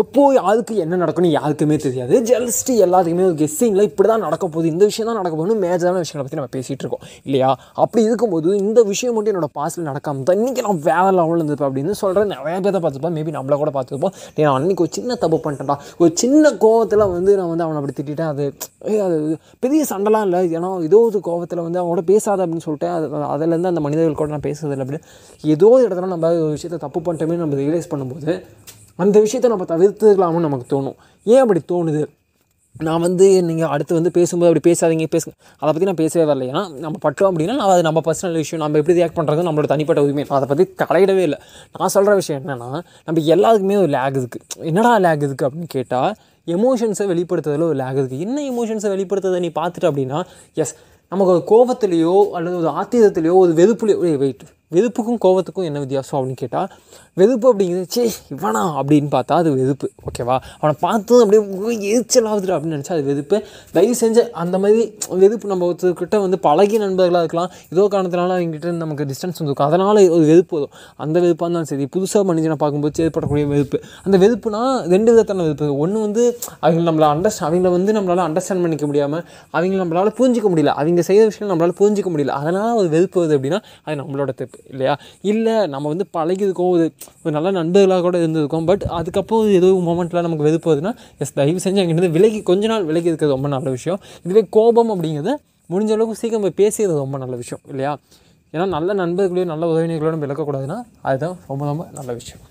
எப்போ யாருக்கு என்ன நடக்கணும் யாருக்குமே தெரியாது. ஜஸ்ட்டு எல்லாத்துக்குமே ஒரு கெஸ்ஸிங்கில் இப்படி தான் நடக்க போகுது. இந்த விஷயம் தான் நடக்க போகுதுன்னு மேஜரான விஷயங்களை பற்றி நம்ம பேசிகிட்டு இருக்கோம். இல்லையா? அப்படி இருக்கும்போது இந்த விஷயம் மட்டும் என்னோட பாஸ்ட்டில் நடக்காமல் தான் இன்றைக்கி நான் வேறு லெவலில் இருந்திருப்பேன் அப்படின்னு சொல்கிறேன் நிறைய பேரை பார்த்துப்பேன் மேபி நம்மளை கூட பார்த்துருப்போம். நான் அன்றைக்கி ஒரு சின்ன தப்பு பண்ணிட்டேன்டா. ஒரு சின்ன கோவத்தில் வந்து நான் வந்து அவனை அப்படி திட்டேன் அது ஏய், அது பெரிய சண்டைலாம் இல்லை. ஏன்னா ஏதோ ஒரு கோவத்தில் வந்து அவனோட பேசாத அப்படின்னு சொல்லிட்டு அது அதுலேருந்து அந்த மனிதர்கள் கூட நான் பேசுறதில்லை அப்படின்னு. ஏதோ ஒரு இடத்துல நம்ம ஒரு விஷயத்தை தப்பு பண்ணிட்டோமே நம்ம ரியலைஸ் பண்ணும்போது அந்த விஷயத்தை நம்ம தவிர்த்துக்கலாம்னு நமக்கு தோணும். ஏன் அப்படி தோணுது? நான் வந்து நீங்கள் அடுத்து வந்து பேசும்போது அப்படி பேசாதீங்க பேசுங்க. அதை பற்றி நான் பேசவே வரல. ஏன்னா நம்ம பட்டோம் அப்படின்னா அது நம்ம பர்சனல் விஷயம் நம்ம எப்படி ரியாக்ட் பண்ணுறது நம்மளோட தனிப்பட்ட உரிமை. அதை பற்றி தலையிடவே இல்லை. நான் சொல்கிற விஷயம் என்னென்னா நம்ம எல்லாருக்குமே ஒரு லேக் இருக்குது என்னடா லேக் இருக்குது அப்படின்னு கேட்டால் எமோஷன்ஸை வெளிப்படுத்துறதுல ஒரு லேக் இருக்குது என்ன எமோஷன்ஸை வெளிப்படுத்துறதை நீ பார்த்துட்டு அப்படின்னா எஸ் நமக்கு ஒரு கோபத்துலேயோ அல்லது ஒரு ஆத்திரத்துலேயோ ஒரு வெறுப்புலையோ வெயிட் வெறுப்புக்கும் கோவத்துக்கும் என்ன வித்தியாசம் அப்படின்னு கேட்டால் வெறுப்பு அப்படிங்கிறது சே இவனா? அப்படின்னு பார்த்தா அது வெறுப்பு ஓகேவா அவனை பார்த்து அப்படியே எரிச்சல் ஆகுது அப்படின்னு நினச்சா அது வெறுப்பு தயவு செஞ்சு அந்த மாதிரி வெறுப்பு நம்ம ஒருத்தர்கிட்ட வந்து பழகிய நண்பர்களாக இருக்கலாம். ஏதோ காரணத்தினால அவங்ககிட்ட இருந்து நமக்கு டிஸ்டன்ஸ் வந்துருக்கும். அதனால் ஒரு வெறுப்பு வரும். அந்த வெறுப்பாக இருந்தாலும் சரி புதுசாக மனிதனை பார்க்கும்போது ஏற்படக்கூடிய வெறுப்பு அந்த வெறுப்புனா ரெண்டு விதத்தான வெறுப்பு ஒன்று வந்து அவங்க நம்மளை அண்டர்ஸ்ட் அவங்கள வந்து நம்மளால் அண்டர்ஸ்டாண்ட் பண்ணிக்க முடியாமல் அவங்க நம்மளால் புரிஞ்சிக்க முடியல. அவங்க செய்கிற விஷயம் நம்மளால் புரிஞ்சிக்க முடியல. அதனால் ஒரு வெறுப்பு வருது அப்படின்னா அது நம்மளோட தப்பு. இல்லையா? இல்லை நம்ம வந்து பழகிருக்கோம் ஒரு ஒரு நல்ல நண்பர்களாக கூட இருந்திருக்கோம். பட் அதுக்கப்புறம் ஏதோ மொமெண்ட்டில் நமக்கு வெறுப்பு வருதுன்னா எஸ் தயவு செஞ்சு அங்கேருந்து விலகி கொஞ்ச நாள் விலகி இருக்கிறது ரொம்ப நல்ல விஷயம். இதுவே கோபம் அப்படிங்கிறது முடிஞ்ச அளவுக்கு சீக்கிரம் போய் பேசியது ரொம்ப நல்ல விஷயம் இல்லையா? ஏன்னா நல்ல நண்பர்களையும் நல்ல உறவினர்களோட நம்ம விளக்கக்கூடாதுன்னா அதுதான் ரொம்ப ரொம்ப நல்ல விஷயம்.